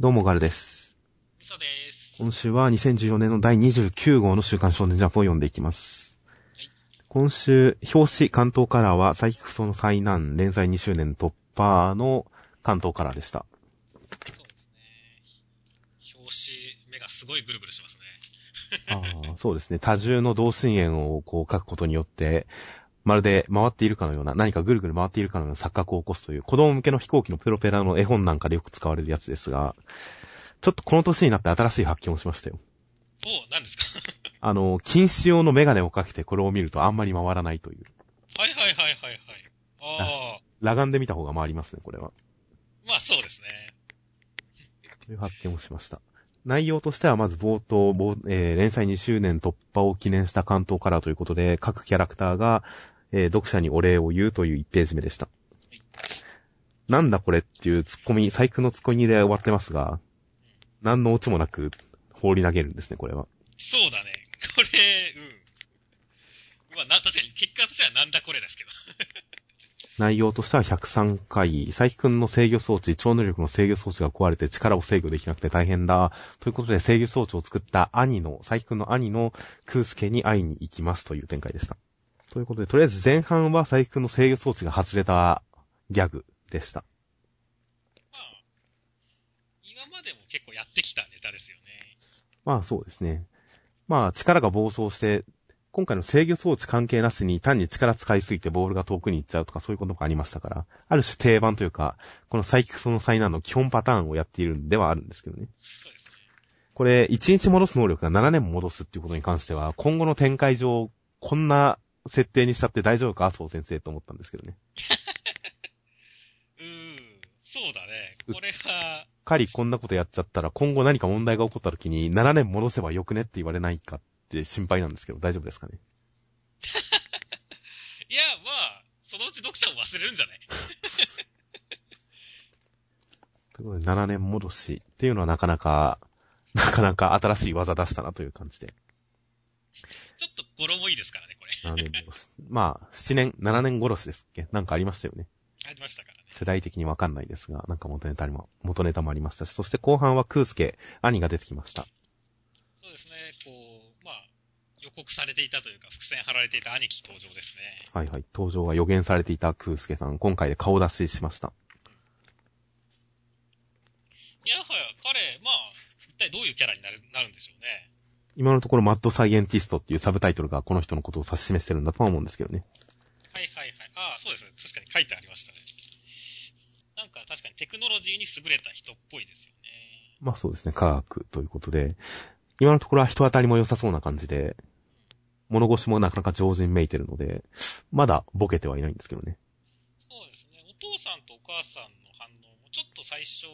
どうもガルです。みそです。今週は2014年の第29号の週刊少年ジャンプを読んでいきますはい。今週、表紙関東カラーは、サイキクソの災難連載2周年突破の関東カラーでした。そうですね。表紙、目がすごいブルブルしますね。ああそうですね。多重の同心円をこう書くことによって、まるで回っているかのような、何かぐるぐる回っているかのような錯覚を起こすという、子供向けの飛行機のプロペラの絵本なんかでよく使われるやつですが、ちょっとこの年になって新しい発見をしましたよ。お何ですか？あの、禁止用のメガネをかけてこれを見るとあんまり回らないという。はいはいはいはいはい。ああ、裸眼で見た方が回りますね、これは。まあそうですね。という発見をしました。内容としてはまず冒頭、えー連載2周年突破を記念した関東カラーということで、各キャラクターが、えー読者にお礼を言うという1ページ目でした。なんだこれっていうツッコミ、細工のツッコミで終わってますが、何のオチもなく放り投げるんですね、これは。そうだね。これ、うん。まあな、確かに結果としてはなんだこれですけど。内容としては103回、佐伯くんの制御装置、超能力の制御装置が壊れて力を制御できなくて大変だ。ということで制御装置を作った兄の、佐伯くんの兄の空介に会いに行きますという展開でした。ということで、とりあえず前半は佐伯くんの制御装置が外れたギャグでした。まあ、今までも結構やってきたネタですよね。まあそうですね。まあ力が暴走して、今回の制御装置関係なしに単に力使いすぎてボールが遠くに行っちゃうとかそういうことがありましたから、ある種定番というか、このサイキクソの災難の基本パターンをやっているんではあるんですけどね。そうですね。これ、1日戻す能力が7年も戻すっていうことに関しては、今後の展開上、こんな設定にしちゃって大丈夫か麻生先生と思ったんですけどね。うーん。そうだね。これは、仮こんなことやっちゃったら、今後何か問題が起こった時に、7年戻せばよくねって言われないかって心配なんですけど、大丈夫ですかね？いや、まあ、そのうち読者を忘れるんじゃない？ということで、7年戻しっていうのはなかなか、なかなか新しい技出したなという感じで。ちょっと語呂もいいですからね、これ。7年戻し。まあ、7年、7年殺しですっけ？なんかありましたよね。ありましたからね。世代的にわかんないですが、なんか元ネタにも、元ネタもありましたし、そして後半は空介、兄が出てきました。そうですね、こう、まあ、予告されていたというか、伏線張られていた兄貴登場ですね。はいはい。登場が予言されていた空介さん、今回で顔出ししました。いやはや、彼、まあ、一体どういうキャラになるなるんでしょうね。今のところマッドサイエンティストっていうサブタイトルがこの人のことを指し示してるんだとは思うんですけどね。はいはいはい。ああ、そうですね。確かに書いてありましたね。なんか確かにテクノロジーに優れた人っぽいですよね。まあそうですね、科学ということで、今のところは人当たりも良さそうな感じで、物腰もなかなか上手にめいてるので、まだボケてはいないんですけどね。そうですね。お父さんとお母さんの反応もちょっと最初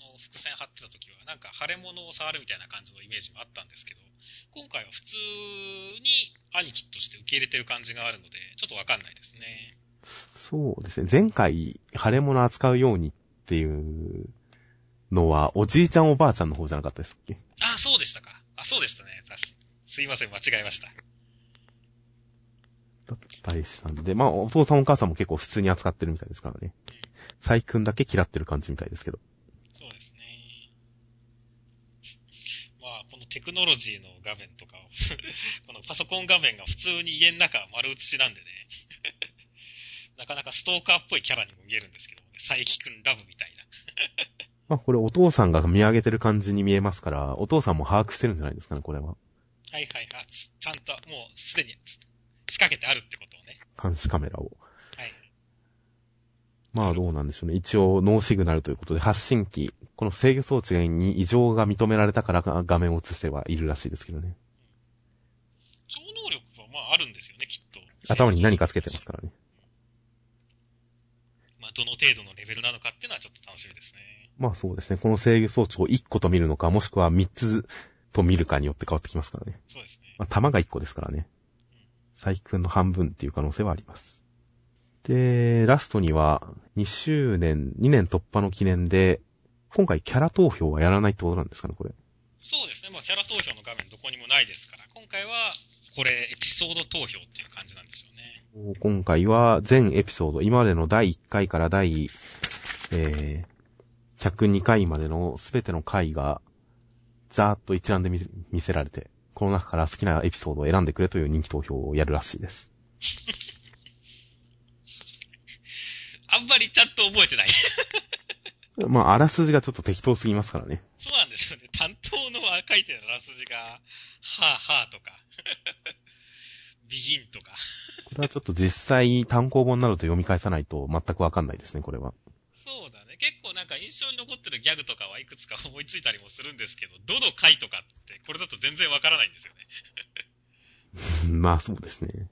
の伏線張ってた時は、なんか腫れ物を触るみたいな感じのイメージもあったんですけど、今回は普通に兄貴として受け入れてる感じがあるので、ちょっとわかんないですね。そうですね、前回、腫れ物扱うようにっていうのは、おじいちゃんおばあちゃんの方じゃなかったですっけ？ああ、そうでしたか。あ、そうでしたね。すいません、間違えました。だったりしたんで、まあお父さんお母さんも結構普通に扱ってるみたいですからね。サイ君だけ嫌ってる感じみたいですけど。そうですね。まあ、このテクノロジーの画面とかを、このパソコン画面が普通に家の中丸写しなんでね、なかなかストーカーっぽいキャラにも見えるんですけどね、佐伯くんラブみたいな。まあこれお父さんが見上げてる感じに見えますから、お父さんも把握してるんじゃないですかね、これは。はいはい、あつちゃんともうすでにつ仕掛けてあるってことをね。監視カメラを。はい。まあどうなんでしょうね。一応ノーシグナルということで発信機、この制御装置に異常が認められたから画面を映してはいるらしいですけどね。超能力はまああるんですよね、きっと。頭に何かつけてますからね。まあ、どの程度のレベルなのかっていうのはちょっと楽しみですね。まあそうですね。この制御装置を1個と見るのか、もしくは3つと見るかによって変わってきますからね。そうですね。まあ弾が1個ですからね。細工の半分っていう可能性はあります。で、ラストには2周年、2年突破の記念で、今回キャラ投票はやらないってことなんですかね、これ。そうですね。まあ、キャラ投票の画面どこにもないですから、今回は、これ、エピソード投票っていう感じなんですよね。今回は全エピソード、今までの第1回から第、えー、102回までのすべての回が、ざーっと一覧で見見せられて、この中から好きなエピソードを選んでくれという人気投票をやるらしいです。あんまりちゃんと覚えてない。まあ、あらすじがちょっと適当すぎますからね。そうなんですよね。担当の書いてるあらすじが、はぁはぁとか、ビギンとか。これはちょっと実際単行本などと読み返さないと全くわかんないですね、これは。なんか印象に残ってるギャグとかはいくつか思いついたりもするんですけど、どの回とかってこれだと全然わからないんですよね。まあ、そうですね。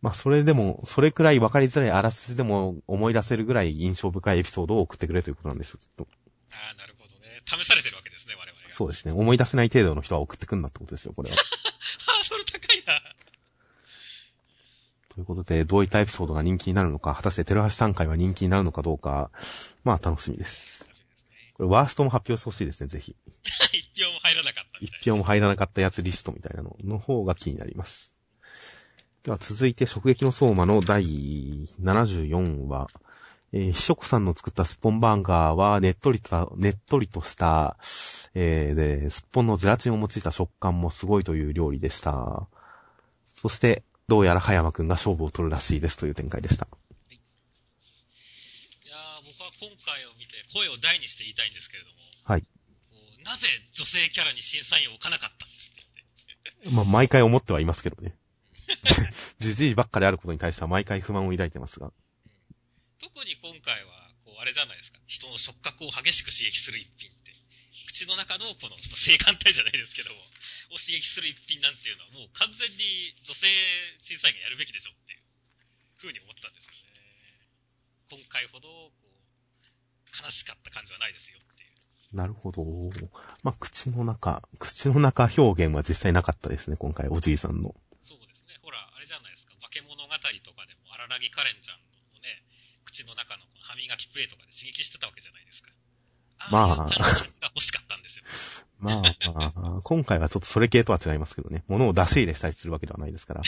まあ、それでも、それくらいわかりづらいあらすじでも思い出せるぐらい印象深いエピソードを送ってくれということなんですよ、きっと。ああ、なるほどね。試されてるわけですね、我々が。そうですね。思い出せない程度の人は送ってくんなってことですよ、これは。ハードル。ということで、どういったエピソードが人気になるのか、果たしてテロハシ3回は人気になるのかどうか、まあ楽しみです。これワーストも発表してほしいですね、ぜひ。一票も入らなかったみ一。票も入らなかったやつリストみたいなのの方が気になります。では続いて、食撃の相馬の第74話。えー、ひしょこさんの作ったスッポンバーガーは、ねっとりと、ねっとりとした、えー、で、スッポンのゼラチンを用いた食感もすごいという料理でした。そして、どうやら葉山くんが勝負を取るらしいですという展開でした。いやー僕は今回を見て声を大にして言いたいんですけれども、はい。なぜ女性キャラに審査員を置かなかったんですって。まあ、毎回思ってはいますけどね。じじいばっかであることに対しては毎回不満を抱いてますが。特に今回は、こう、あれじゃないですか。人の触覚を激しく刺激する一品って。口の中のこの性感帯じゃないですけども、を刺激する一品なんていうのはもう完全に女性審査員がやるべきでしょっていう風に思ったんですよね。今回ほど、こう、悲しかった感じはないですよっていう。なるほど。まあ、口の中、口の中表現は実際なかったですね、今回、おじいさんの。そうですね。ほら、あれじゃないですか。化け物語とかでも、荒らぎカレンちゃんのね、口の中の歯磨きプレーとかで刺激してたわけじゃないですか。まあああが欲しかっ。まあ、まあ、今回はちょっとそれ系とは違いますけどね。物を出し入れしたりするわけではないですから。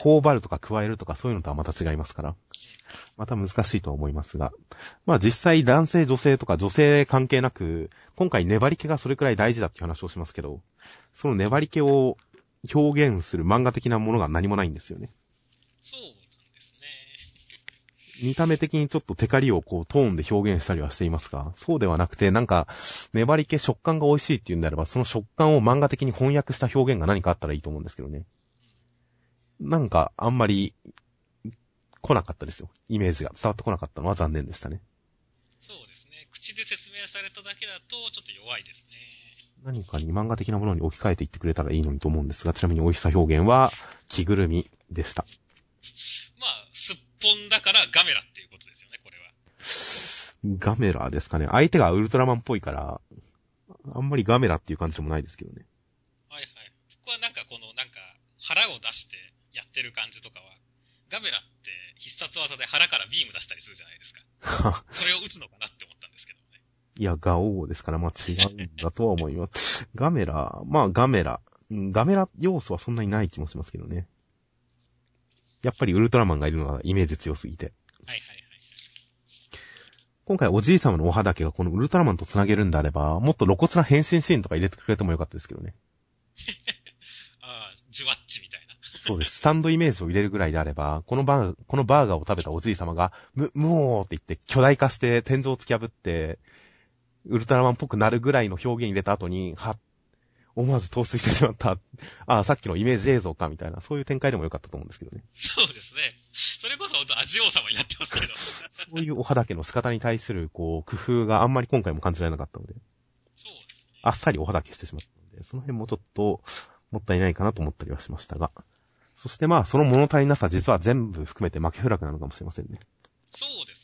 頬張るとか加えるとかそういうのとはまた違いますから。また難しいとは思いますが。まあ実際男性女性とか女性関係なく、今回粘り気がそれくらい大事だっていう話をしますけど、その粘り気を表現する漫画的なものが何もないんですよね。そうなんですね。見た目的にちょっとテカリをこうトーンで表現したりはしていますが、そうではなくてなんか粘り気食感が美味しいっていうんであれば、その食感を漫画的に翻訳した表現が何かあったらいいと思うんですけどね。なんかあんまり来なかったですよ。イメージが伝わってこなかったのは残念でしたね。そうですね。口で説明されただけだと、ちょっと弱いですね。何かに漫画的なものに置き換えていってくれたらいいのにと思うんですが、ちなみに美味しさ表現は着ぐるみでした。まあ、すっぽんだからガメラっていうことですよね、これは。ガメラですかね。相手がウルトラマンっぽいから、あんまりガメラっていう感じでもないですけどね。はいはい。僕はなんかこの、なんか、腹を出してやってる感じとかは、ガメラって必殺技で腹からビーム出したりするじゃないですか。それを撃つのかなって思ったんですけどね。いや、ガオーですから、まあ違うんだとは思います。ガメラ、まあガメラ。うんガメラ要素はそんなにない気もしますけどね。やっぱりウルトラマンがいるのはイメージ強すぎて。はいはいはい。今回おじい様のお肌けがこのウルトラマンと繋げるんであれば、もっと露骨な変身シーンとか入れてくれてもよかったですけどね。ああ、ジュワッチみたいな。そうです。スタンドイメージを入れるぐらいであれば、このバー、このバーガーを食べたおじい様が、む、むおーって言って巨大化して天井を突き破って、ウルトラマンっぽくなるぐらいの表現入れた後に、は、思わず陶酔してしまった。ああ、さっきのイメージ映像か、みたいな、そういう展開でもよかったと思うんですけどね。そうですね。それこそ本当味王様になってますけど。そそういうお肌けの仕方に対する、こう、工夫があんまり今回も感じられなかったので、うですね。あっさりお肌けしてしまったので、その辺もちょっと、もったいないかなと思ったりはしましたが。そしてまあ、その物足りなさ実は全部含めて負けフラグなのかもしれませんね。そうです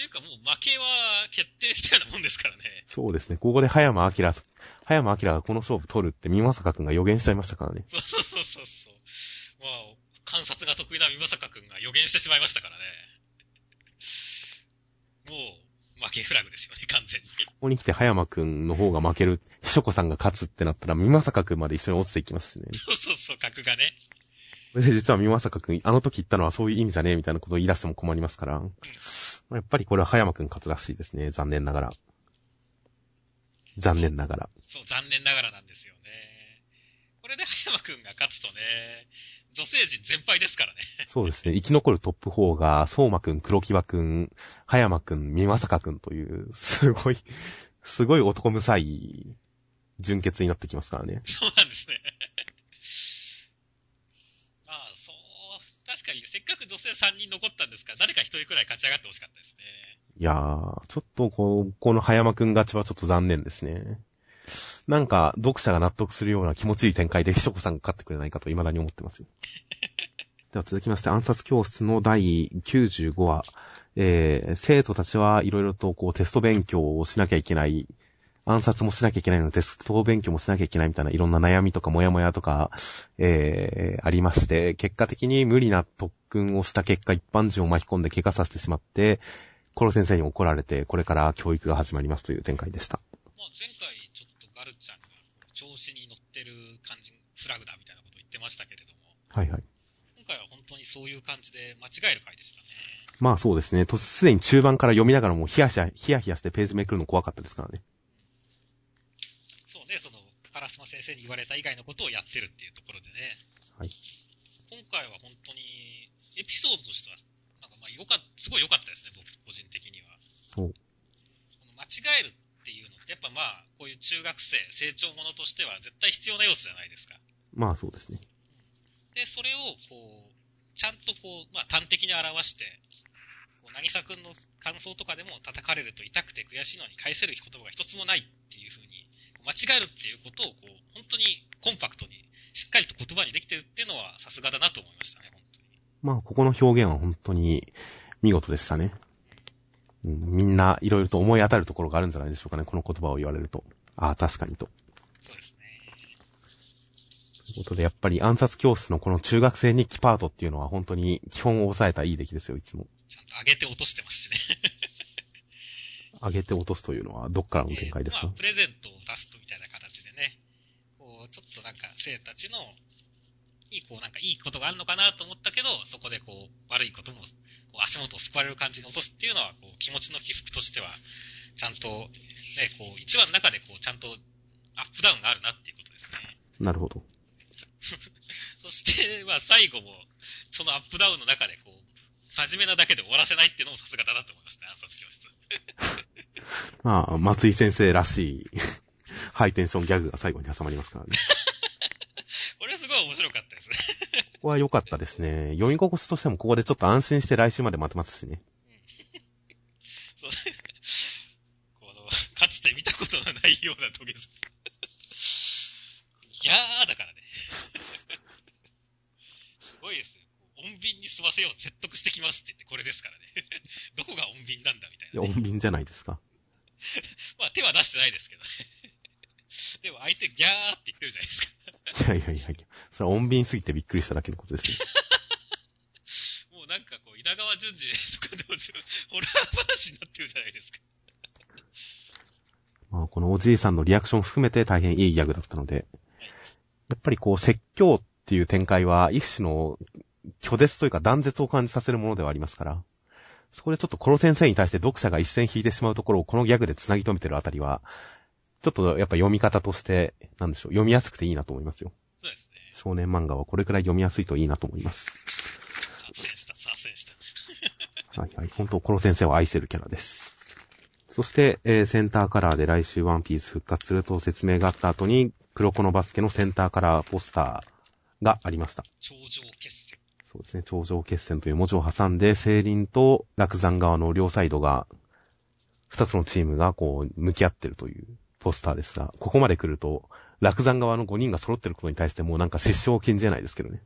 っていうかもう負けは決定したようなもんですからね。そうですね。ここで葉山明、葉山明がこの勝負取るって、三正くんが予言しちゃいましたからね。そうそうそうそう。まあ、観察が得意な美坂くんが予言してしまいましたからね。もう、負けフラグですよね、完全に。ここに来て葉山くんの方が負ける、ひしょこさんが勝つってなったら、三正くんまで一緒に落ちていきますしね。そうそうそう、格がね。で、実は三まさかくん、あの時言ったのはそういう意味じゃねえみたいなことを言い出しても困りますから。うん、やっぱりこれは葉山くん勝つらしいですね。残念ながら。残念ながら。そう、残念ながらなんですよね。これで葉山くんが勝つとね、女性陣全敗ですからね。そうですね。生き残るトップ4が、相馬くん、黒木場くん、葉山くん、三まさかくんという、すごい、すごい男むさい純潔になってきますからね。そうなんですね。まあ、そう、確かく女性3人残ったんですから、誰か1人くらい。勝ち上がってほしかったですね。い。やー、ちょっとこう、この葉山くん勝ちはちょっと残念ですね。なんか、読者が納得するような気持ちい。い。展開で、ひしこさんが勝ってくれない。かと未だに思ってますよ。では続きまして、暗殺教室の第95話。えー、生徒たちはい。ろい。ろとこうテスト勉強をしなきゃい。けない、暗殺もしなきゃいけないのでテスト勉強もしなきゃいけないみたいないろんな悩みとかモヤモヤとか、えー、ありまして、結果的に無理な特訓をした結果一般人を巻き込んで怪我させてしまって、コロ先生に怒られて、これから教育が始まりますという展開でした。まあ、前回ちょっとガルちゃんが調子に乗ってる感じ、フラグだみたいなこと言ってましたけれども。はいはい。今回は本当にそういう感じで間違える回でしたね。まあそうですね。と、すでに中盤から読みながらもヒヤヒヤ、ヒヤヒヤしてページめくるの怖かったですからね。そうね、その、カラスマ先生に言われた以外のことをやってるっていうところでね。はい。今回は本当に、エピソードとしては、なんかまあよかすごい良かったですね、僕個人的には。お間違えるっていうのって、やっぱまあ、こういう中学生、成長者としては絶対必要な要素じゃないですか。まあそうですね。で、それを、こう、ちゃんとこう、まあ端的に表して、なぎさくんの感想とかでも叩かれると痛くて悔しいのに返せる言葉が一つもないっていう風に、間違えるっていうことをこう、本当にコンパクトに、しっかりと言葉にできてるっていうのはさすがだなと思いましたね、本当に。まあ、ここの表現は本当に見事でしたね。うん、みんないろいろと思い当たるところがあるんじゃないでしょうかね、この言葉を言われると。ああ、確かにと。そうですね。ということで、やっぱり暗殺教室のこの中学生日記パートっていうのは本当に基本を抑えたいい出来ですよ、いつも。ちゃんと上げて落としてますしね。上げて落とすというのは、どっからの展開ですか、えー、まあ、プレゼントを出すとみたいな形でね、こう、ちょっとなんか、生たちの、に、こう、なんかいいことがあるのかなと思ったけど、そこでこう、悪いことも、こう、足元を救われる感じに落とすっていうのは、こう、気持ちの起伏としては、ちゃんと、ね、こう、一話の中でこう、ちゃんと、アップダウンがあるなっていうことですね。なるほど。そして、まあ、最後も、そのアップダウンの中で、こう、真面目なだけで終わらせないっていうのもさすがだなと思いましたね、暗殺教室。まあ、松井先生らしい、ハイテンションギャグが最後に挟まりますからね。これすごい面白かったですね。ここは良かったですね。読み心地としてもここでちょっと安心して来週まで待てますしね。そう。この、かつて見たことのないような土下座。いやーだからね。すごいですよ。穏便に済ませよう、説得してきますって言って、これですからね。どこが穏便なんだみたいな、ね、いや、穏便じゃないですか。まあ、手は出してないですけどね。でも相手ギャーって言ってるじゃないですか。いやいやいやいや、それは穏便すぎてびっくりしただけのことですよ。もうなんかこう、稲川淳二とかでも、ホラー話になってるじゃないですか。まあ、このおじいさんのリアクション含めて大変いいギャグだったので、やっぱりこう、説教っていう展開は一種の拒絶というか断絶を感じさせるものではありますから、そこでちょっとコロ先生に対して読者が一線引いてしまうところをこのギャグで繋ぎ止めてるあたりは、ちょっとやっぱ読み方として、なんでしょう、読みやすくていいなと思いますよ。そうですね。少年漫画はこれくらい読みやすいといいなと思います。左遷した、左遷した。はいはい。本当、コロ先生を愛せるキャラです。そして、えー、センターカラーで来週ワンピース復活すると説明があった後に、黒子のバスケのセンターカラーポスターがありました。頂上決そうですね、頂上決戦という文字を挟んで、聖林と落山側の両サイドが、二つのチームがこう、向き合ってるというポスターですが、ここまで来ると、落山側の5人が揃ってることに対してもうなんか失笑を禁じ得ないですけどね。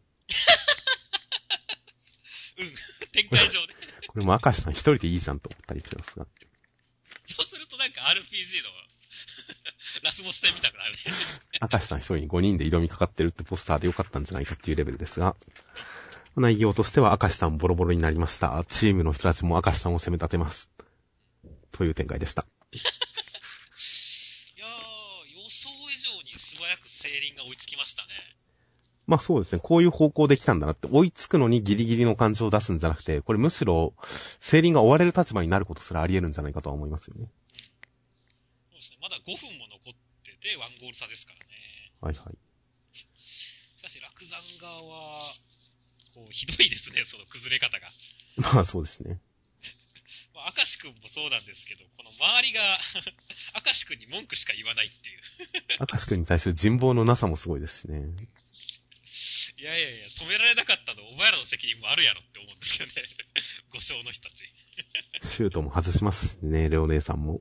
うん、展開上で。これも明石さん一人でいいじゃんと思ったりしますが。そうするとなんか RPG のラスボス戦見たくなるね。明石さん一人に5人で挑みかかってるってポスターでよかったんじゃないかっていうレベルですが。内容としては明石さんボロボロになりました。チームの人たちも明石さんを攻め立てます。という展開でした。いやー、予想以上に素早く聖輪が追いつきましたね。まあそうですね。こういう方向で来たんだなって、追いつくのにギリギリの感情を出すんじゃなくて、これむしろ、セーリンが追われる立場になることすらあり得るんじゃないかとは思いますよね。そうですね。まだ5分も残ってて、ワンゴール差ですからね。はいはい。しかし、楽山側は、こう、ひどいですね、その崩れ方が。まあそうですね。まあ、明石くんもそうなんですけど、この周りが、明石くんに文句しか言わないっていう。明石くんに対する人望のなさもすごいですしね。いやいやいや、止められなかったのお前らの責任もあるやろって思うんですけどね。五章の人たち。シュートも外しますしね、レオ姉さんも。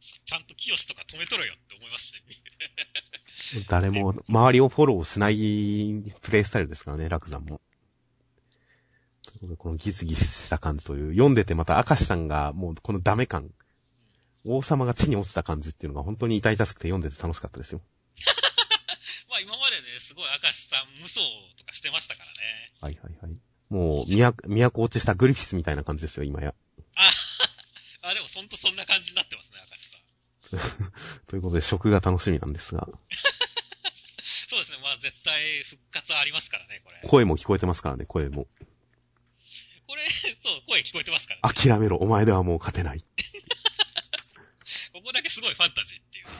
ちゃんと清とか止めとろよって思いますしね。誰も周りをフォローしないプレイスタイルですからね、楽山も。このギスギスした感じという、読んでてまた明石さんがもうこのダメ感、王様が地に落ちた感じっていうのが本当に痛々しくて読んでて楽しかったですよ。まあ今までね、すごい明石さん無双とかしてましたからね。はいはいはい。もう、都、都落ちしたグリフィスみたいな感じですよ、今や。あ、あ、でもほんとそんな感じになってますね、明石さん。ということで、食が楽しみなんですが、そうですね、まあ絶対復活ありますからね、これ。声も聞こえてますからね、声も。聞こえてますからね。諦めろ、お前ではもう勝てない。ここだけすごいファンタジーっていう。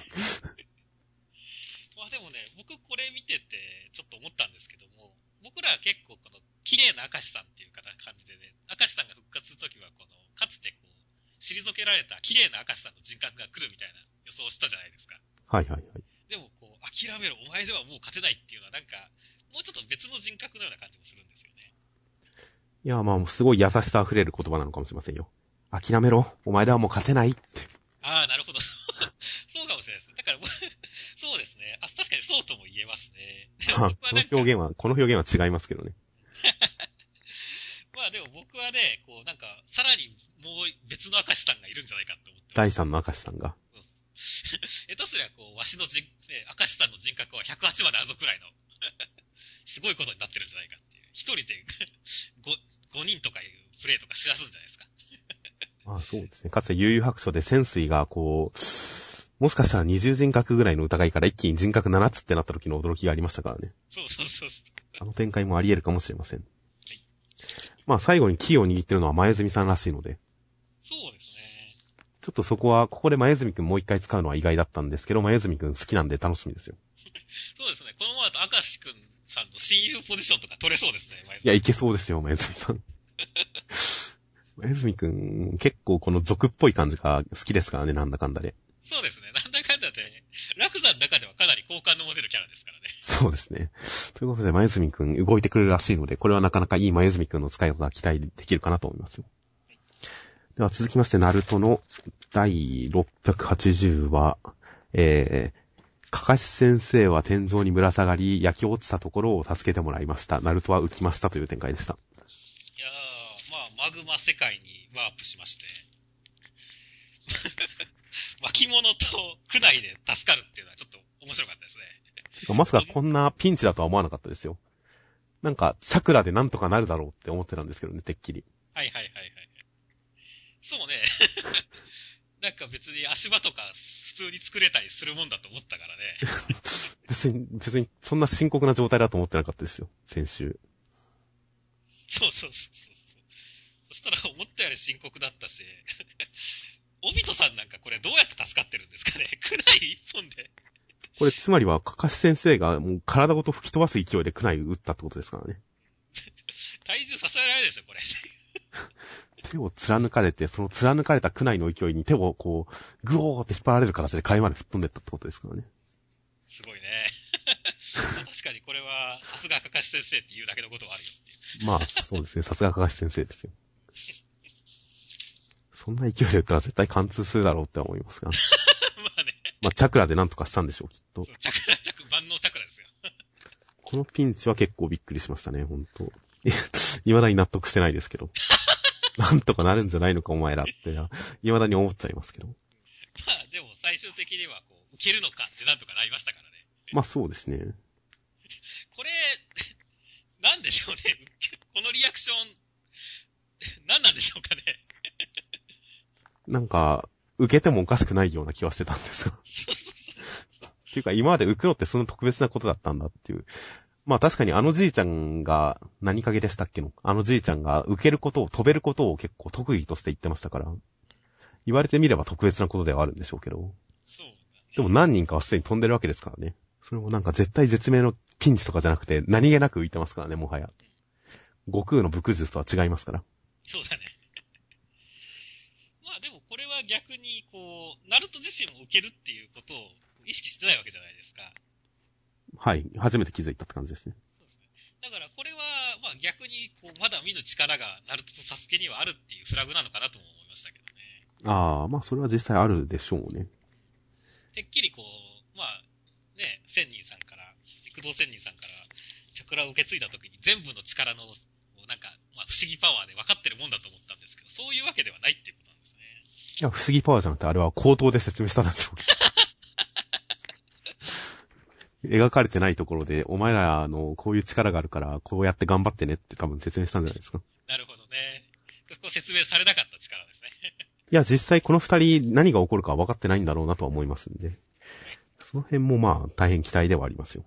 まあでもね、僕これ見ててちょっと思ったんですけども、僕らは結構この綺麗な明石さんっていう感じでね、明石さんが復活するときはこの、かつてこう、退けられた綺麗な明石さんの人格が来るみたいな予想をしたじゃないですか。はいはいはい。でもこう、諦めろ、お前ではもう勝てないっていうのはなんか、もうちょっと別の人格のような感じもするんですよね。いや、まあ、すごい優しさ溢れる言葉なのかもしれませんよ。諦めろ、お前ではもう勝てないって。ああ、なるほど。そうかもしれないですね。だから僕、そうですね。あ、確かにそうとも言えますね。まあ、この表現は、この表現は違いますけどね。まあでも僕はね、こうなんか、さらにもう別の明石さんがいるんじゃないかって思って。第三の明石さんが。下手すりゃこう、わしの人、ね、明石さんの人格は108まであるぞくらいの、すごいことになってるんじゃないかっていう。一人で5、5人とかいうプレイとか知らすんじゃないですか。まあそうですね。かつて悠々白書で潜水がこう、もしかしたら二重人格ぐらいの疑いから一気に人格7つってなった時の驚きがありましたからね。そうそうそう。あの展開もあり得るかもしれません。まあ最後にキーを握ってるのは前住さんらしいので、そうですね。ちょっとそこは、ここで前住くんもう一回使うのは意外だったんですけど、前住くん好きなんで楽しみですよ。そうですね。このままだと明石くんさんの親友ポジションとか取れそうですね。前いや、いけそうですよ、前住さん。前住くん、結構この俗っぽい感じが好きですからね、なんだかんだで。そうですね。なんだかんだで、楽山の中ではかなり好感の持てるキャラですからね。そうですね。ということで、前住くん動いてくれるらしいので、これはなかなかいい前住くんの使い方が期待できるかなと思いますよ。では続きまして、ナルトの第680話、えー、かかし先生は天井にぶら下がり、焼き落ちたところを助けてもらいました。ナルトは浮きましたという展開でした。いやー、まあ、マグマ世界にワープしまして、巻物と区内で助かるっていうのはちょっと面白かったですね。てかまさかこんなピンチだとは思わなかったですよ。なんか、チャクラでなんとかなるだろうって思ってたんですけどね、てっきり。はいはいはいはい。そうね。なんか別に足場とか普通に作れたりするもんだと思ったからね。別に、別に、そんな深刻な状態だと思ってなかったですよ、先週。そうそうそうそう。そしたら思ったより深刻だったし、オビトさんなんかこれどうやって助かってるんですかね区内一本で。これ、つまりは、かかし先生がもう体ごと吹き飛ばす勢いでクナイ打ったってことですからね。体重させられないでしょ、これ。手を貫かれて、その貫かれたクナイの勢いに手をこう、グオーって引っ張られる形で階まで吹っ飛んでったってことですからね。すごいね。確かにこれは、さすがかかし先生って言うだけのことはあるよっていう。まあ、そうですね。さすがかかし先生ですよ。そんな勢いで打ったら絶対貫通するだろうって思いますが。まあね、まあ、チャクラでなんとかしたんでしょう、きっとチャクラ、チャク、万能チャクラですよ。このピンチは結構びっくりしましたね、本当未だに納得してないですけど。なんとかなるんじゃないのか、お前らって、未だに思っちゃいますけど。まあでも最終的にはこう、受けるのかってなんとかなりましたからね。まあそうですね。これ、なんでしょうね。このリアクション、何なんでしょうかね。なんか、受けてもおかしくないような気はしてたんですが。っていうか、今まで浮くのってそんな特別なことだったんだっていう。まあ確かにあのじいちゃんが、何影でしたっけの？あのじいちゃんが受けることを、飛べることを結構特技として言ってましたから、言われてみれば特別なことではあるんでしょうけど、そうだね。でも何人かはすでに飛んでるわけですからね。それもなんか絶対絶命のピンチとかじゃなくて、何気なく浮いてますからね、もはや。悟空の武空術とは違いますから。そうだね。まあでもこれは逆に、こう、ナルト自身も受けるっていうことを意識してないわけじゃないですか。はい。初めて気づいたって感じですね。そうですね。だからこれは、まあ逆に、こう、まだ見ぬ力がナルトとサスケにはあるっていうフラグなのかなとも思いましたけどね。ああ、まあそれは実際あるでしょうね。てっきりこう、まあ、ね、千人さんから、陸道千人さんから、チャクラを受け継いだ時に全部の力の、なんか、まあ不思議パワーで分かってるもんだと思ったんですけど、そういうわけではないっていうことなんですね。いや、不思議パワーじゃなくて、あれは口頭で説明したんでしょうけど。描かれてないところで、お前ら、あの、こういう力があるから、こうやって頑張ってねって多分説明したんじゃないですか。なるほどね。ここ説明されなかった力ですね。いや、実際この二人何が起こるか分かってないんだろうなとは思いますんで。その辺もまあ、大変期待ではありますよ。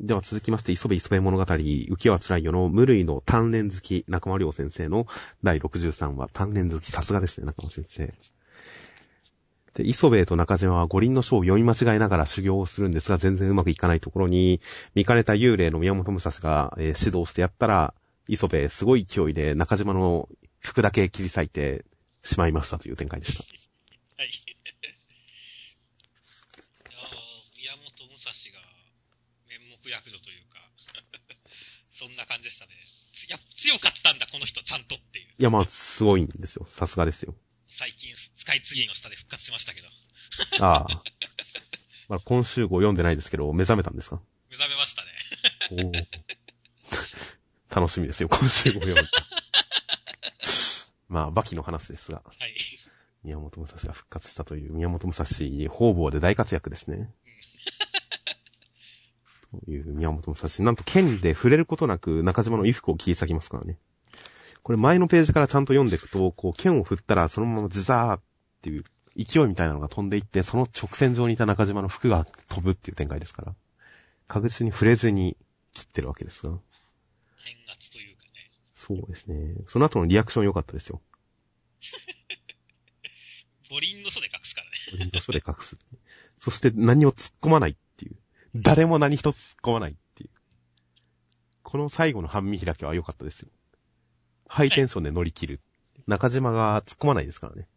では続きまして、磯部磯部物語、浮世は辛いよの無類の鍛錬好き、中間良先生の第63話、鍛錬好き、さすがですね、中間先生。で、磯部と中島は五輪の書を読み間違えながら修行をするんですが、全然うまくいかないところに、見かねた幽霊の宮本武蔵が、えー指導してやったら、磯部すごい勢いで中島の服だけ切り裂いてしまいましたという展開でした。はい。いやー宮本武蔵が面目躍如というか、そんな感じでしたね。つや強かったんだ、この人、ちゃんとっていう。いや、まあ、すごいんですよ。さすがですよ。最近、スカイツリーの下で復活しましたけど、ああ。まあ、今週号読んでないですけど、目覚めたんですか？目覚めましたね。おー楽しみですよ、今週号読む。まあ、バキの話ですが、はい。宮本武蔵が復活したという、宮本武蔵、方々で大活躍ですね。という宮本武蔵。なんと剣で触れることなく中島の衣服を切り裂きますからね。これ前のページからちゃんと読んでいくと、こう剣を振ったらそのままズザーっていう勢いみたいなのが飛んでいって、その直線上にいた中島の服が飛ぶっていう展開ですから。確実に触れずに切ってるわけですが。変圧というかね。そうですね。その後のリアクション良かったですよ。五輪の書で隠すからね。ウィンドウで隠す。そして何を突っ込まないっていう。誰も何一つ突っ込まないっていう。この最後の半身開きは良かったですよ。ハイテンションで乗り切る。中島が突っ込まないですからね。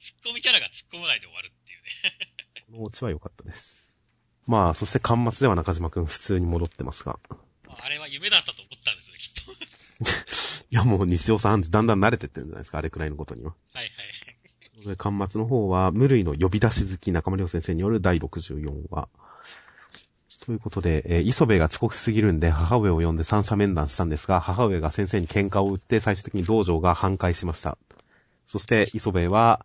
ツッコミキャラが突っ込まないで終わるっていうね。このオチは良かったです。まあ、そして端末では中島くん普通に戻ってますが。まああれは夢だったと思ったんですよね、きっと。いやもう日常さんだんだん慣れてってるんじゃないですか、あれくらいのことには。はいはい。で、端末の方は、無類の呼び出し好き中村良先生による第64話。ということで、えー磯部が遅刻しすぎるんで母上を呼んで三者面談したんですが、母上が先生に喧嘩を打って最終的に道場が反壊しました。そして、磯部は、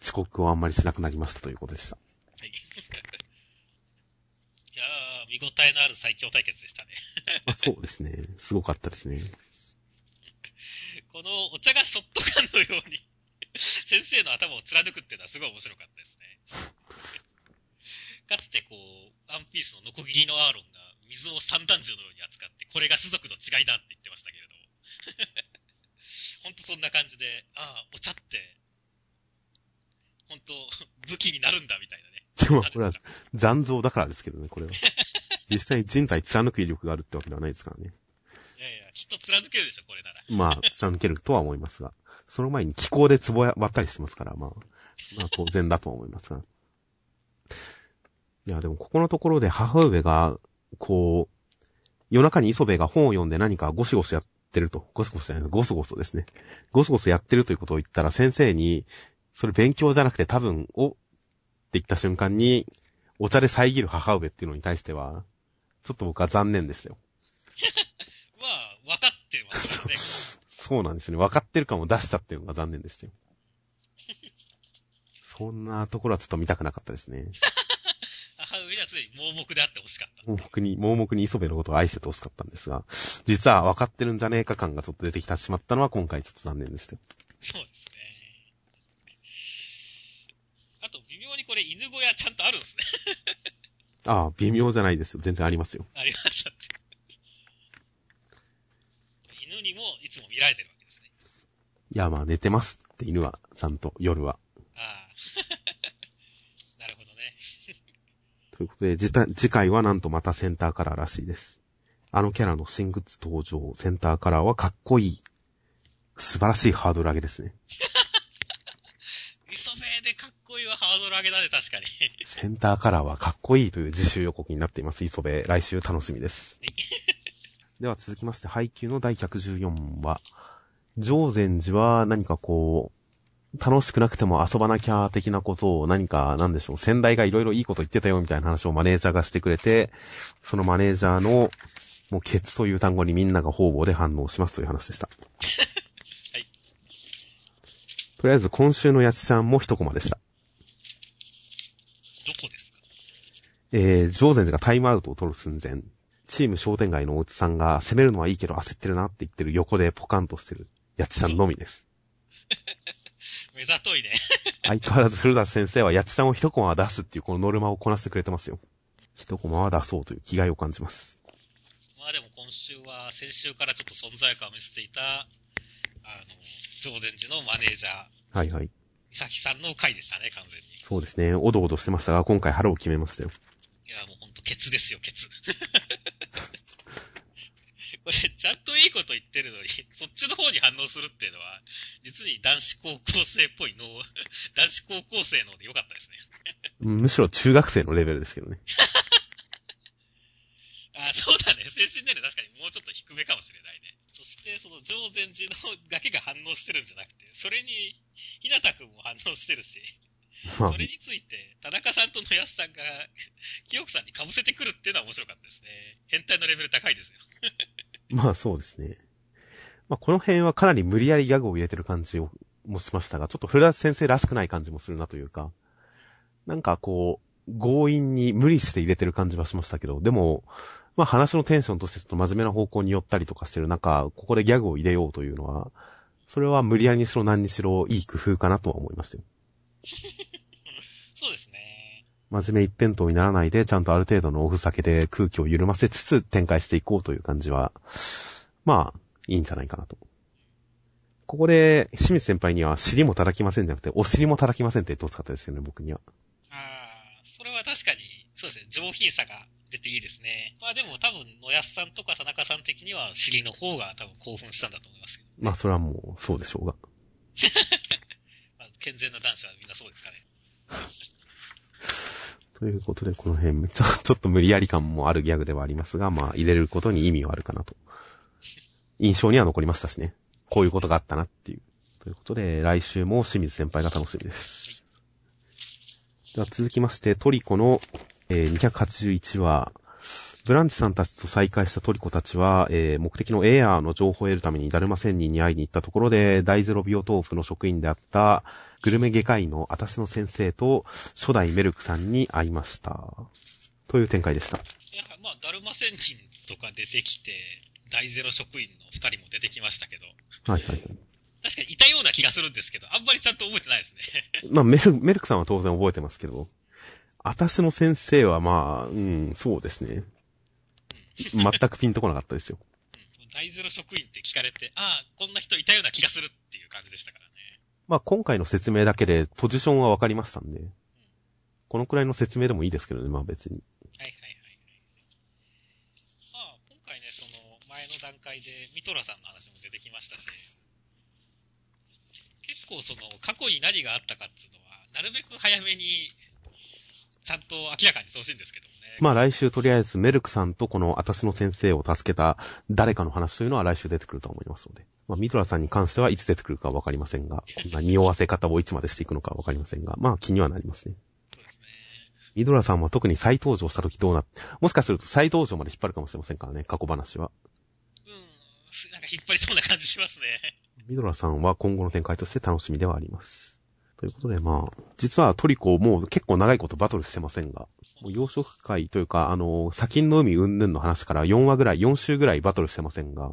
遅刻をあんまりしなくなりましたということでした。はい。いやー、見応えのある最強対決でしたね。ま あ、そうですね。すごかったですね。このお茶がショットガンのように、先生の頭を貫くっていうのはすごい面白かったですね。かつてこう、ワンピースのノコギリのアーロンが水を散弾銃のように扱って、これが種族の違いだって言ってましたけれど。ほんとそんな感じで、ああ、お茶って、ほんと武器になるんだみたいなね。でも、これは残像だからですけどね、これは。実際人体貫く威力があるってわけではないですからね。いやいや、きっと貫けるでしょ、これなら。まあ、貫けるとは思いますが。その前に気候で壺割ったりしてますから、まあ、まあ当然だとは思いますが。いや、でもここのところで母上が、こう、夜中に磯部が本を読んで何かゴシゴシやってると。ゴソゴソじゃないゴソゴソですね。ゴソゴソやってるということを言ったら先生に、それ勉強じゃなくて多分、おって言った瞬間に、お茶で遮る母上っていうのに対しては、ちょっと僕は残念でしたよ。まあ、分かってますよね。そうなんですよね。分かってる感を出しちゃってるのが残念でしたよ。そんなところはちょっと見たくなかったですね。盲目であってほしかった。盲目に、盲目に磯部のことを愛しててほしかったんですが、実は分かってるんじゃねえか感がちょっと出てきてしまったのは今回ちょっと残念でしたよ。そうですね。あと、微妙にこれ、犬小屋ちゃんとあるんですね。ああ、微妙じゃないですよ。全然ありますよ。ありました。犬にもいつも見られてるわけですね。いや、まあ寝てますって犬は、ちゃんと夜は。ああ。なるほどね。ということで、次回はなんとまたセンターカラーらしいです。あのキャラの新グッズ登場、センターカラーはかっこいい。素晴らしいハードル上げですね。磯部でかっこいいはハードル上げだね、確かに。センターカラーはかっこいいという自習予告になっています。磯部、来週楽しみです。では続きまして、配給の第114話。上禅寺は何かこう、楽しくなくても遊ばなきゃ的なことを何か、なんでしょう、先代がいろいろいいこと言ってたよみたいな話をマネージャーがしてくれて、そのマネージャーの、もうケツという単語にみんなが方々で反応しますという話でした。はい。とりあえず今週のやちちゃんも一コマでした。どこですか？えー、上禅寺がタイムアウトを取る寸前、チーム商店街のおじさんが攻めるのはいいけど焦ってるなって言ってる横でポカンとしてるやちちゃんのみです。目ざといね。相変わらず古田先生はやちちゃんを一コマは出すっていうこのノルマをこなしてくれてますよ。一コマは出そうという気概を感じます。まあでも今週は先週からちょっと存在感を見せていた、あの、上禅寺のマネージャー、はいはい。美咲さんの回でしたね、完全に。そうですね。おどおどしてましたが、今回腹を決めましたよ。いや、もうほんと、ケツですよ、ケツ。これ、ちゃんといいこと言ってるのに、そっちの方に反応するっていうのは、実に男子高校生っぽいの、男子高校生のでよかったですね。うんむしろ中学生のレベルですけどね。あ、そうだね。精神年齢確かにもうちょっと低めかもしれないね。そして、その上禅寺のだけが反応してるんじゃなくて、それに、ひなたくんも反応してるし、まあそれについて、田中さんと野安さんが、清子さんに被せてくるっていうのは面白かったですね。変態のレベル高いですよ。まあそうですね。まあこの辺はかなり無理やりギャグを入れてる感じをもしましたが、ちょっと古田先生らしくない感じもするなというか、なんかこう、強引に無理して入れてる感じはしましたけど、でも、まあ話のテンションとしてちょっと真面目な方向に寄ったりとかしてる中、ここでギャグを入れようというのは、それは無理やりにしろ何にしろいい工夫かなとは思いましたよ。そうですね。真面目一辺倒にならないで、ちゃんとある程度のおふざけで空気を緩ませつつ展開していこうという感じは、まあ、いいんじゃないかなと。ここで、清水先輩には尻も叩きませんじゃなくて、お尻も叩きませんって言ってほしかったですよね、僕には。ああ、それは確かに、そうですね、上品さが出ていいですね。まあでも多分、野安さんとか田中さん的には、尻の方が多分興奮したんだと思いますけど。まあ、それはもう、そうでしょうが。まあ、健全な男子はみんなそうですかね。ということで、この辺、ちょ、ちょっと無理やり感もあるギャグではありますが、まあ、入れることに意味はあるかなと。印象には残りましたしね。こういうことがあったなっていう。ということで、来週も清水先輩が楽しみです。では続きまして、トリコの、えー281話、ブランチさんたちと再会したトリコたちは、えー目的のエアーの情報を得るためにダルマ仙人に会いに行ったところで、大ゼロビオトーフの職員であった、グルメ外科医の私の先生と、初代メルクさんに会いました。という展開でした。いや、まあ、ダルマ仙人とか出てきて、大ゼロ職員の二人も出てきましたけど、はいはいはい。確かにいたような気がするんですけど、あんまりちゃんと覚えてないですね。まあ、メル、メルクさんは当然覚えてますけど、私の先生はまあ、うん、そうですね。全くピンとこなかったですよ。うん大ゼロ職員って聞かれて、ああ、こんな人いたような気がするっていう感じでしたからね。まあ、今回の説明だけでポジションは分かりましたんで、このくらいの説明でもいいですけどね、まあ別に。はいはいはいはい。まあ、今回ね、その、前の段階で、ミトラさんの話も出てきましたし、結構その、過去に何があったかっていうのは、なるべく早めに、ちゃんと明らかにしてほしいんですけど。まあ来週とりあえずメルクさんとこの私の先生を助けた誰かの話というのは来週出てくると思いますので。まあミトラさんに関してはいつ出てくるかわかりませんが、こんな匂わせ方をいつまでしていくのかわかりませんが、まあ気にはなりますね。そうですね。ミドラさんは特に再登場した時どうな、もしかすると再登場まで引っ張るかもしれませんからね、過去話は。うん、すなんか引っ張りそうな感じしますね。ミドラさんは今後の展開として楽しみではあります。ということで、まあ、実はトリコもう結構長いことバトルしてませんが、もう養殖会というか、あの、砂金の海云々の話から4話ぐらい、4週ぐらいバトルしてませんが、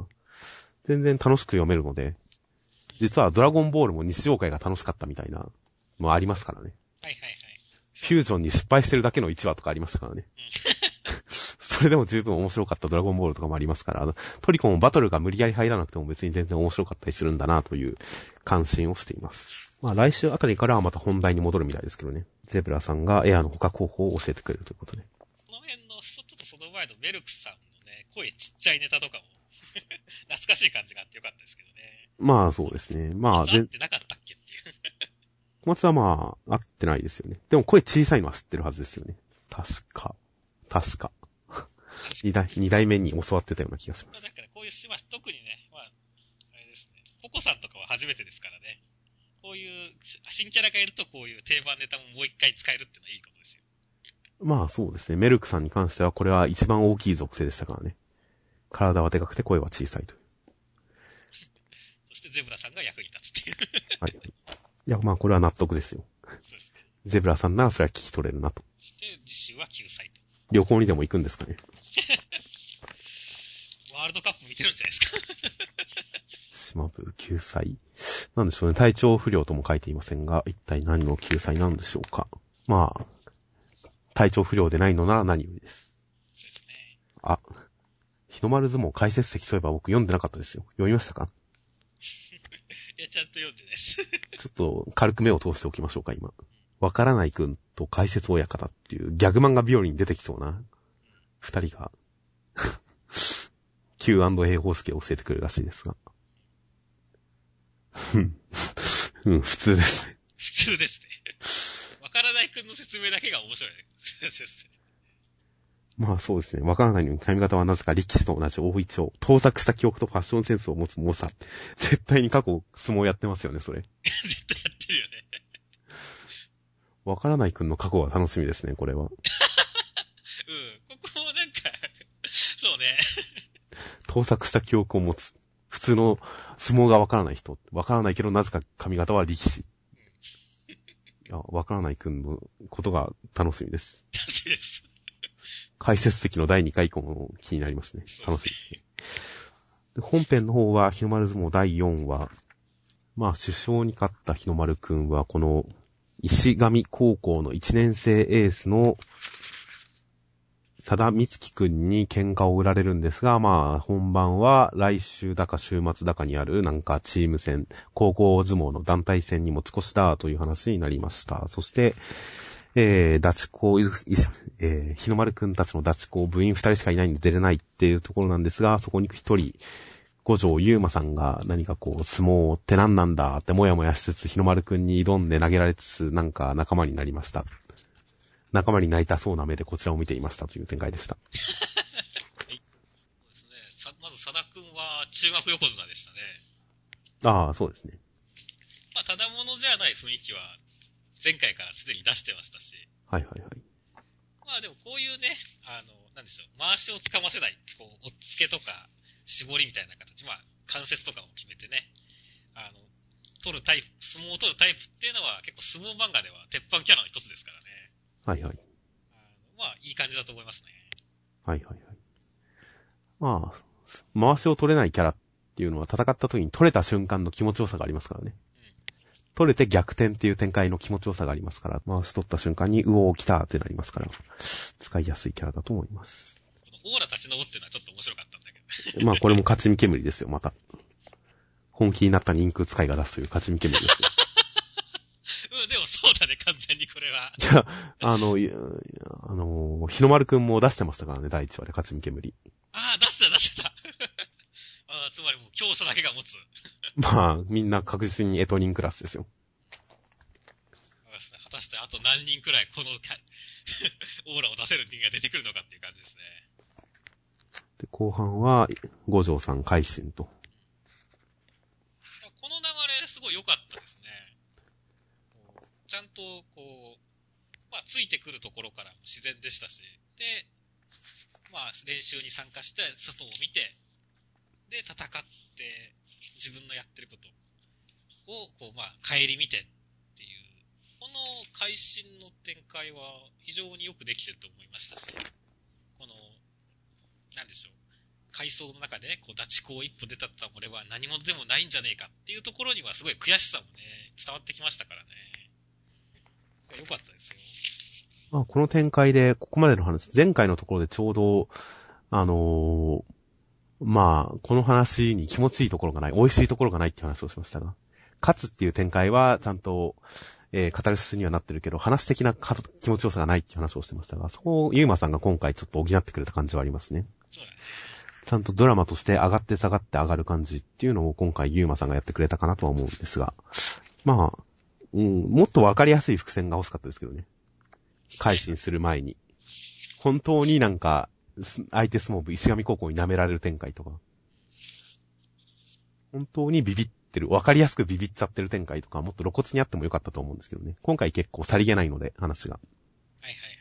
全然楽しく読めるので、実はドラゴンボールも日常会が楽しかったみたいな、もありますからね。はいはいはい。フュージョンに失敗してるだけの1話とかありましたからね。それでも十分面白かったドラゴンボールとかもありますから、あの、トリコンバトルが無理やり入らなくても別に全然面白かったりするんだなという関心をしています。まあ来週あたりからはまた本題に戻るみたいですけどね。ゼブラさんがエアの捕獲方法を教えてくれるということで。この辺の、ちょっとその前のメルクさんのね、声ちっちゃいネタとかも、懐かしい感じがあってよかったですけどね。まあそうですね。まあ、合っ全、てなかったっけっていう。小松はまあ、合ってないですよね。でも声小さいのは知ってるはずですよね。確か。確か。二代、二代目に教わってたような気がします。まあだからこういうし、まあ、特にね、まあ、あれですね、ポコさんとかは初めてですからね、こういうし新キャラがいるとこういう定番ネタももう一回使えるってのはいいことですよ。まあそうですね。メルクさんに関してはこれは一番大きい属性でしたからね。体はでかくて声は小さいという。そしてゼブラさんが役に立つっていう。はい。いや、まあこれは納得ですよ。そうですね。ゼブラさんならそれは聞き取れるなと。そして次週は救済と。旅行にでも行くんですかね。ワールドカップ見てるんじゃないですか。島部救済。なんでしょうね。体調不良とも書いていませんが、一体何の救済なんでしょうか。まあ、体調不良でないのなら何よりです。そうですね。あ、日の丸相撲解説席そういえば僕読んでなかったですよ。読みましたか？いや、ちゃんと読んでないです。ちょっと軽く目を通しておきましょうか、今。わからないくんと解説親方っていうギャグ漫画日和に出てきそうな二人が Q&A 方式を教えてくれるらしいですが。うん、普通ですね。普通ですね。わからないくんの説明だけが面白いね。まあそうですね。わからないのに髪型はなぜか力士と同じ大一丁。盗作した記憶とファッションセンスを持つ猛者。絶対に過去相撲やってますよね、それ。絶対やってるよね。わからないくんの過去は楽しみですね、これは。うん。ここもなんか、そうね。盗作した記憶を持つ。普通の相撲がわからない人。わからないけど、なぜか髪型は力士。いや、わからないくんのことが楽しみです。楽しみです。解説席の第2回以降も気になりますね。楽しみですね。で本編の方は、日の丸相撲第4話。まあ、首相に勝った日の丸くんは、この、石上高校の1年生エースの、佐田美月くんに喧嘩を売られるんですが、まあ、本番は来週だか週末だかにあるなんかチーム戦、高校相撲の団体戦に持ち越しだという話になりました。そして、えー、ダチ校、いえー、日の丸くんたちのダチ校部員二人しかいないんで出れないっていうところなんですが、そこに一人、五条ゆうまさんが何かこう、相撲って何なんだってもやもやしつつ、日の丸くんに挑んで投げられつつ、なんか仲間になりました。仲間になりたそうな目でこちらを見ていましたという展開でした。そうですね。さまず、佐田くんは中学横綱でしたね。ああ、そうですね。まあ、ただものじゃない雰囲気は、前回からすでに出してましたし。はいはいはい。まあでもこういうね、あの、なんでしょう、回しをつかませない、こう、押っつけとか、絞りみたいな形、まあ、関節とかも決めてね、あの、取るタイプ、相撲を取るタイプっていうのは結構相撲漫画では鉄板キャラの一つですからね。はいはい。まあ、いい感じだと思いますね。はいはいはい。まあ、回しを取れないキャラっていうのは戦った時に取れた瞬間の気持ちよさがありますからね。取れて逆転っていう展開の気持ちよさがありますから、回し取った瞬間に、うおー来たってなりますから、使いやすいキャラだと思います。このオーラ立ち上ってのはちょっと面白かったんだけど。まあこれも勝ち見煙ですよ、また。本気になった人空使いが出すという勝ち見煙ですよ。うん、でもそうだね、完全にこれは。いや、あの、いやあの、日の丸くんも出してましたからね、第一話で勝ち見煙。ああ、出した出した。ああ、つまりもう強者だけが持つ。まあ、みんな確実にエトニンクラスですよ。果たしてあと何人くらいこのか オーラを出せる人間が出てくるのかっていう感じですね。で、後半は、五条さん改心と。この流れすごい良かったですね。こうちゃんとこう、まあついてくるところからも自然でしたし、で、まあ練習に参加して外を見て、で戦って自分のやってることをこうまあ帰り見てっていう、この会心の展開は非常によくできてると思いましたし、この、なんでしょう。階層の中で、こう、ダチコを一歩出たった俺は何者でもないんじゃねえかっていうところにはすごい悔しさもね、伝わってきましたからね。よかったですよ。まあ、この展開で、ここまでの話、前回のところでちょうど、あのーまあ、この話に気持ちいいところがない、美味しいところがないって話をしましたが、勝つっていう展開はちゃんと、えー、カタルシスにはなってるけど、話的な気持ちよさがないっていう話をしてましたが、そこをユーマさんが今回ちょっと補ってくれた感じはありますね。そうだね。ちゃんとドラマとして上がって下がって上がる感じっていうのを今回ユーマさんがやってくれたかなとは思うんですが、まあ、うん、もっとわかりやすい伏線が欲しかったですけどね。改心する前に。本当になんか、す相手相撲部石上高校に舐められる展開とか。本当にビビってる、わかりやすくビビっちゃってる展開とか、もっと露骨にあってもよかったと思うんですけどね。今回結構さりげないので、話が。はいはいはい。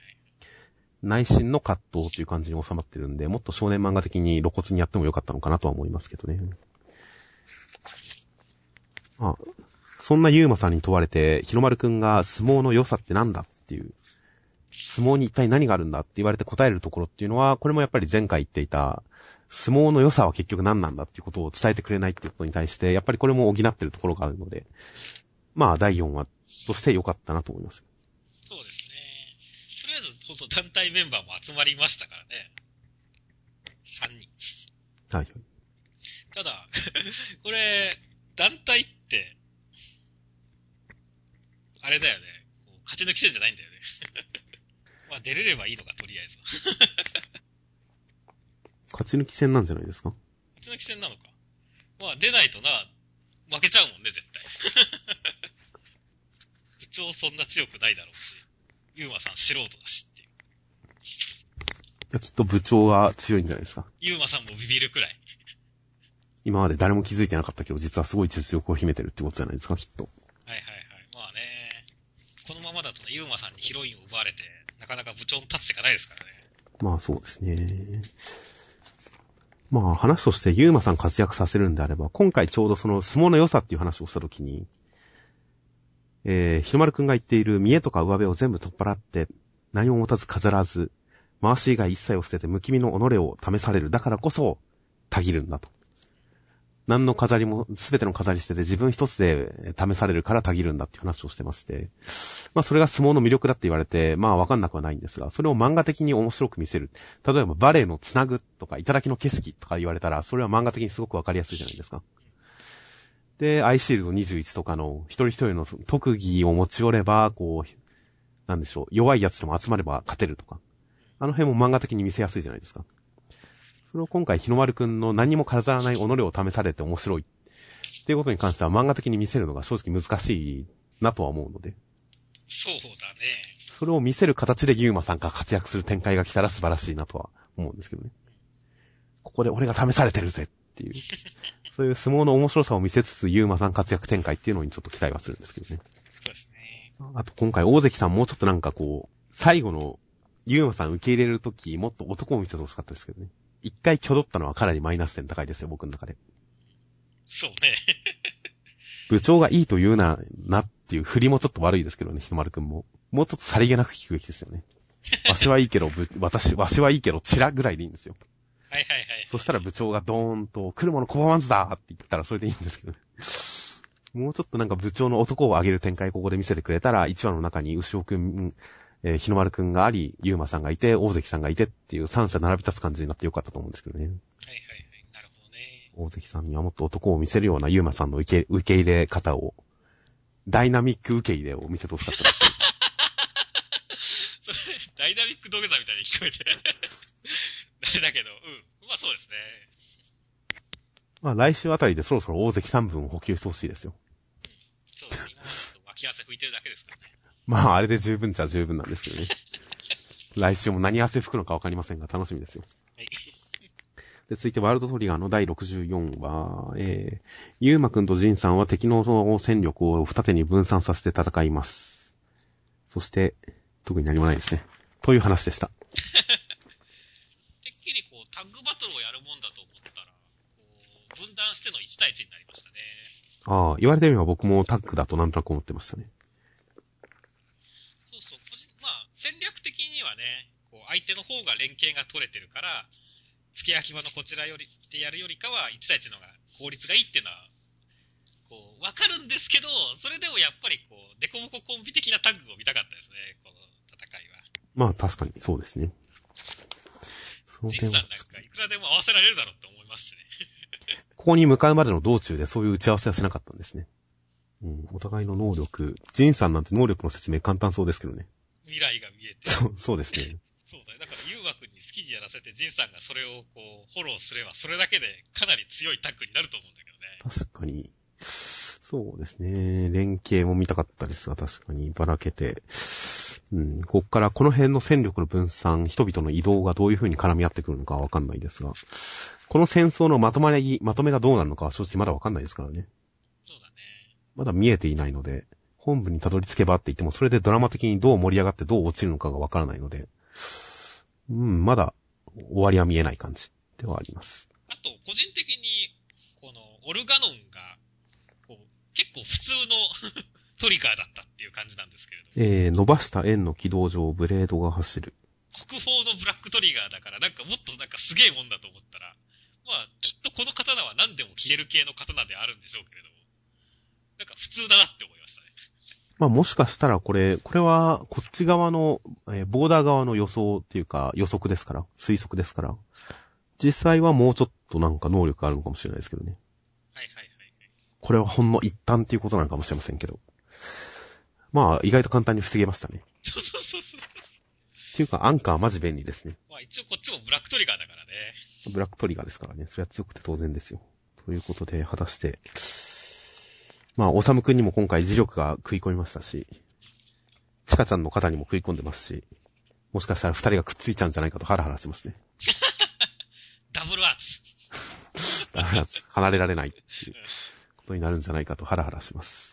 内心の葛藤という感じに収まってるんで、もっと少年漫画的に露骨にやってもよかったのかなとは思いますけどね。あ、そんなユーマさんに問われて、日の丸くんが相撲の良さってなんだっていう、相撲に一体何があるんだって言われて答えるところっていうのは、これもやっぱり前回言っていた、相撲の良さは結局何なんだっていうことを伝えてくれないっていうことに対して、やっぱりこれも補ってるところがあるので、まあ第4話として良かったなと思います。そうですね。とりあえず、放送団体メンバーも集まりましたからね。3人。はい。ただ、これ、団体って、あれだよね。勝ち抜き戦じゃないんだよね。まあ出れればいいのか、とりあえず。勝ち抜き戦なんじゃないですか？勝ち抜き戦なのか。まあ出ないとな、負けちゃうもんね、絶対。部長そんな強くないだろうし、ユーマさん素人だしっていう。いやきっと部長が強いんじゃないですか。ユーマさんもビビるくらい。今まで誰も気づいてなかったけど、実はすごい実力を秘めてるってことじゃないですか、きっと。はいはいはい。まあね、このままだとね、ユーマさんにヒロインを奪われて、なかなか部長の立つ手がないですからね。まあそうですね。まあ話としてユーマさん活躍させるんであれば、今回ちょうどその相撲の良さっていう話をしたときに、えー、ひろまるくんが言っている見栄とか上辺を全部取っ払って、何も持たず飾らず、回し以外一切を捨てて無気味の己を試される。だからこそ、たぎるんだと。何の飾りも、すべての飾り捨てて自分一つで試されるからたぎるんだっていう話をしてまして。まあそれが相撲の魅力だって言われて、まあわかんなくはないんですが、それを漫画的に面白く見せる。例えばバレエのつなぐとか、頂きの景色とか言われたら、それは漫画的にすごくわかりやすいじゃないですか。で、アイシールド21とかの一人一人の特技を持ち寄れば、こう、なんでしょう、弱いやつでも集まれば勝てるとか。あの辺も漫画的に見せやすいじゃないですか。それを今回日の丸くんの何も飾らない己を試されて面白い。っていうことに関しては漫画的に見せるのが正直難しいなとは思うので。そうだね。それを見せる形でユーマさんが活躍する展開が来たら素晴らしいなとは思うんですけどね。ここで俺が試されてるぜっていう。そういう相撲の面白さを見せつつユーマさん活躍展開っていうのにちょっと期待はするんですけどね。そうですね。あと今回大関さんもうちょっとなんかこう、最後のユーマさん受け入れるときもっと男を見せてほしかったですけどね。一回挙取ったのはかなりマイナス点高いですよ、僕の中で。そうね。部長がいいと言うな、なっていう振りもちょっと悪いですけどね、ひとまるくんも。もうちょっとさりげなく聞くべきですよね。わしはいいけど、ぶ私、わしはいいけど、チラぐらいでいいんですよ。はいはいはい。そしたら部長がドーンと、来るもの拒まんずだって言ったらそれでいいんですけどね。もうちょっとなんか部長の男を上げる展開ここで見せてくれたら、1話の中に牛尾くん、えー、日の丸くんがあり、ゆうまさんがいて、大関さんがいてっていう三者並び立つ感じになってよかったと思うんですけどね。はいはいはい。なるほどね。大関さんにはもっと男を見せるようなゆうまさんの受け、受け入れ方を、ダイナミック受け入れを見せてほしかったです。それ、ダイナミック土下座みたいに聞こえて。あれだけど、うん。まあそうですね。まあ来週あたりでそろそろ大関3分を補給してほしいですよ。そう、みんなちょっと脇汗拭いてるだけですからね。まああれで十分じゃ十分なんですけどね。来週も何汗吹くのかわかりませんが楽しみですよ。はい。で、続いてワールドトリガーの第64話、えー、ゆうまくんとジンさんは敵の戦力を二手に分散させて戦います。そして、特に何もないですね。という話でした。てっきりこう、タッグバトルをやるもんだと思ったら、こう、分断しての1対1になりましたね。ああ、言われてみれば僕もタッグだとなんとなく思ってましたね。そうそう、個人まあ、戦略的にはね、こう、相手の方が連携が取れてるから、付け焼き場のこちらより、でやるよりかは、1対1の方が効率がいいっていうのは、こう、わかるんですけど、それでもやっぱりこう、デコボココンビ的なタッグを見たかったですね、この戦いは。まあ確かにそうですね。そのさんなんかいくらでも合わせられるだろうって思いますしね。ここに向かうまでの道中でそういう打ち合わせはしなかったんですね。うん、お互いの能力、ジンさんなんて能力の説明簡単そうですけどね。未来が見えて。そう、そうですね。だから、誘惑に好きにやらせて、ジンさんがそれをこう、フォローすれば、それだけでかなり強いタッグになると思うんだけどね。確かに。そうですね。連携も見たかったですが、確かにばらけて。うん、こっからこの辺の戦力の分散、人々の移動がどういう風に絡み合ってくるのかはわかんないですが、この戦争のまとまり、まとめがどうなるのかは正直まだわかんないですからね。そうだね。まだ見えていないので、本部にたどり着けばって言っても、それでドラマ的にどう盛り上がってどう落ちるのかがわからないので、うん、まだ終わりは見えない感じではあります。あと、個人的に、この、オルガノンが、こう、結構普通の トリガーだったっていう感じなんですけれど。えー、伸ばした円の軌道上、ブレードが走る。国宝のブラックトリガーだから、なんかもっとなんかすげえもんだと思ったら、まあ、きっとこの刀は何でも消える系の刀であるんでしょうけれども、なんか普通だなって思いましたね。まあもしかしたらこれ、これはこっち側の、えーボーダー側の予想っていうか予測ですから、推測ですから、実際はもうちょっとなんか能力あるのかもしれないですけどね。はいはいはいはい。これはほんの一旦っていうことなのかもしれませんけど。まあ意外と簡単に防げましたね。そうそうそうそう。っていうかアンカーマジ便利ですね。まあ一応こっちもブラックトリガーだからね。ブラックトリガーですからね。それは強くて当然ですよ。ということで、果たして、まあ、おさむくんにも今回磁力が食い込みましたし、チカちゃんの肩にも食い込んでますし、もしかしたら二人がくっついちゃうんじゃないかとハラハラしますね。ダブルアーツ。だから離れられないっていうことになるんじゃないかとハラハラします。